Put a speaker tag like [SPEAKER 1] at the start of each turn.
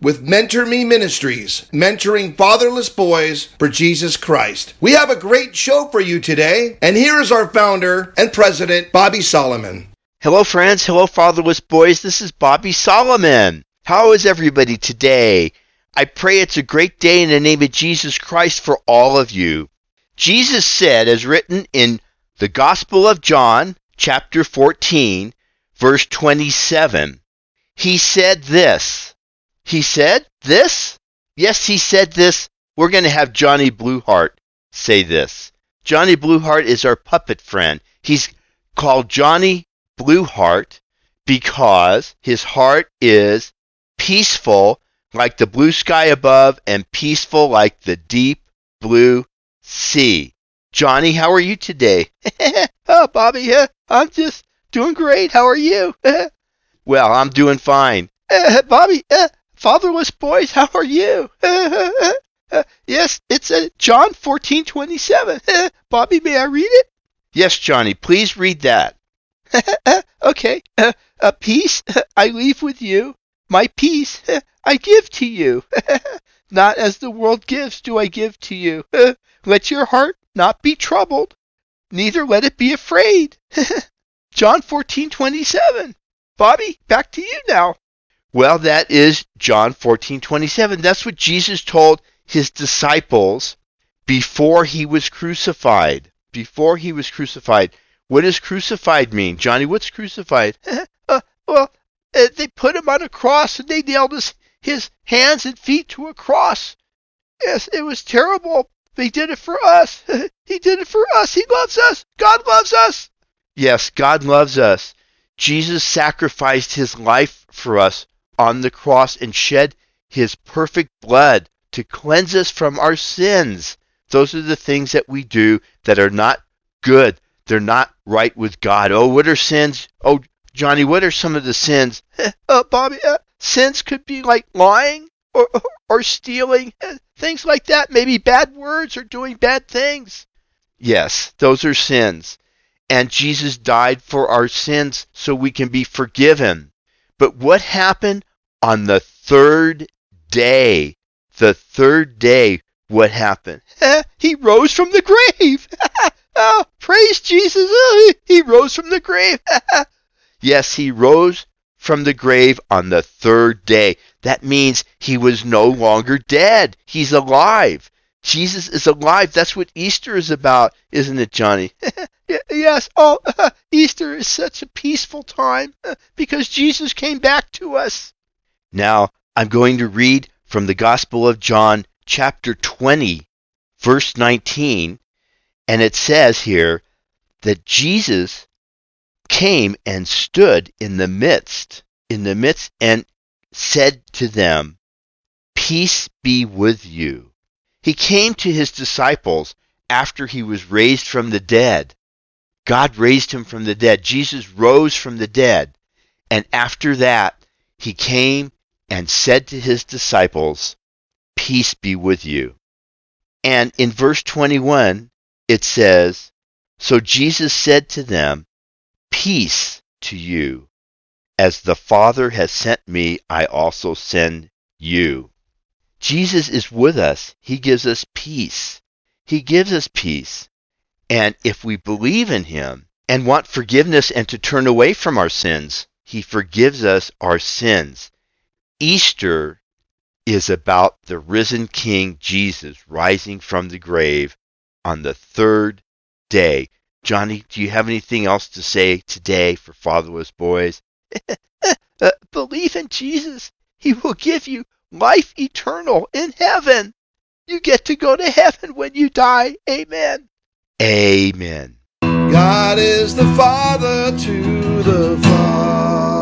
[SPEAKER 1] with Mentor Me Ministries, mentoring fatherless boys for Jesus Christ. We have a great show for you today, and here is our founder and president, Bobby Solomon.
[SPEAKER 2] Hello, friends. Hello, fatherless boys. This is Bobby Solomon. How is everybody today? I pray it's a great day in the name of Jesus Christ for all of you. Jesus said, as written in the Gospel of John, chapter 14, verse 27, He said this. He said this? Yes, he said this. We're going to have Johnny Blueheart say this. Johnny Blueheart is our puppet friend. He's called Johnny Blueheart because his heart is peaceful like the blue sky above and peaceful like the deep blue sea. Johnny, how are you today? oh, Bobby, I'm just doing great. How are you? well, I'm doing fine. Bobby, fatherless boys, how are you? yes, it's John 14:27. Bobby, may I read it? Yes, Johnny, please read that. okay. Uh, a peace I leave with you. My peace I give to you. not as the world gives do I give to you. let your heart not be troubled, neither let it be afraid. John 14:27. Bobby, back to you now. Well, that is John 14:27. That's what Jesus told his disciples before he was crucified. Before he was crucified. What does crucified mean? Johnny, what's crucified? uh, well, uh, they put him on a cross and they nailed his, his hands and feet to a cross. Yes, it was terrible. They did it for us. he did it for us. He loves us. God loves us. Yes, God loves us. Jesus sacrificed his life for us on the cross and shed his perfect blood to cleanse us from our sins. Those are the things that we do that are not good. They're not right with God. Oh, what are sins? Oh, Johnny, what are some of the sins? uh, Bobby, uh, sins could be like lying or, or, stealing, things like that. Maybe bad words or doing bad things. Yes, those are sins. And Jesus died for our sins so we can be forgiven. But what happened on the third day? The third day, what happened? he rose from the grave. oh, praise Jesus. Oh, he rose from the grave. yes, he rose from the grave on the third day. That means he was no longer dead. He's alive. Jesus is alive. That's what Easter is about, isn't it, Johnny? yes. Oh, Easter is such a peaceful time because Jesus came back to us. Now, I'm going to read from the Gospel of John, chapter 20, verse 19, and it says here that Jesus came and stood in the midst, in the midst, and said to them, Peace be with you. He came to his disciples after he was raised from the dead. God raised him from the dead. Jesus rose from the dead. And after that, he came and said to his disciples, Peace be with you. And in verse 21, it says, So Jesus said to them, Peace to you. As the Father has sent me, I also send you. Jesus is with us. He gives us peace. He gives us peace. And if we believe in Him and want forgiveness and to turn away from our sins, He forgives us our sins. Easter is about the risen King Jesus rising from the grave on the third day. Johnny, do you have anything else to say today for fatherless boys? uh, believe in Jesus. He will give you life eternal in heaven. You get to go to heaven when you die. Amen. Amen.
[SPEAKER 1] God is the Father to the Father.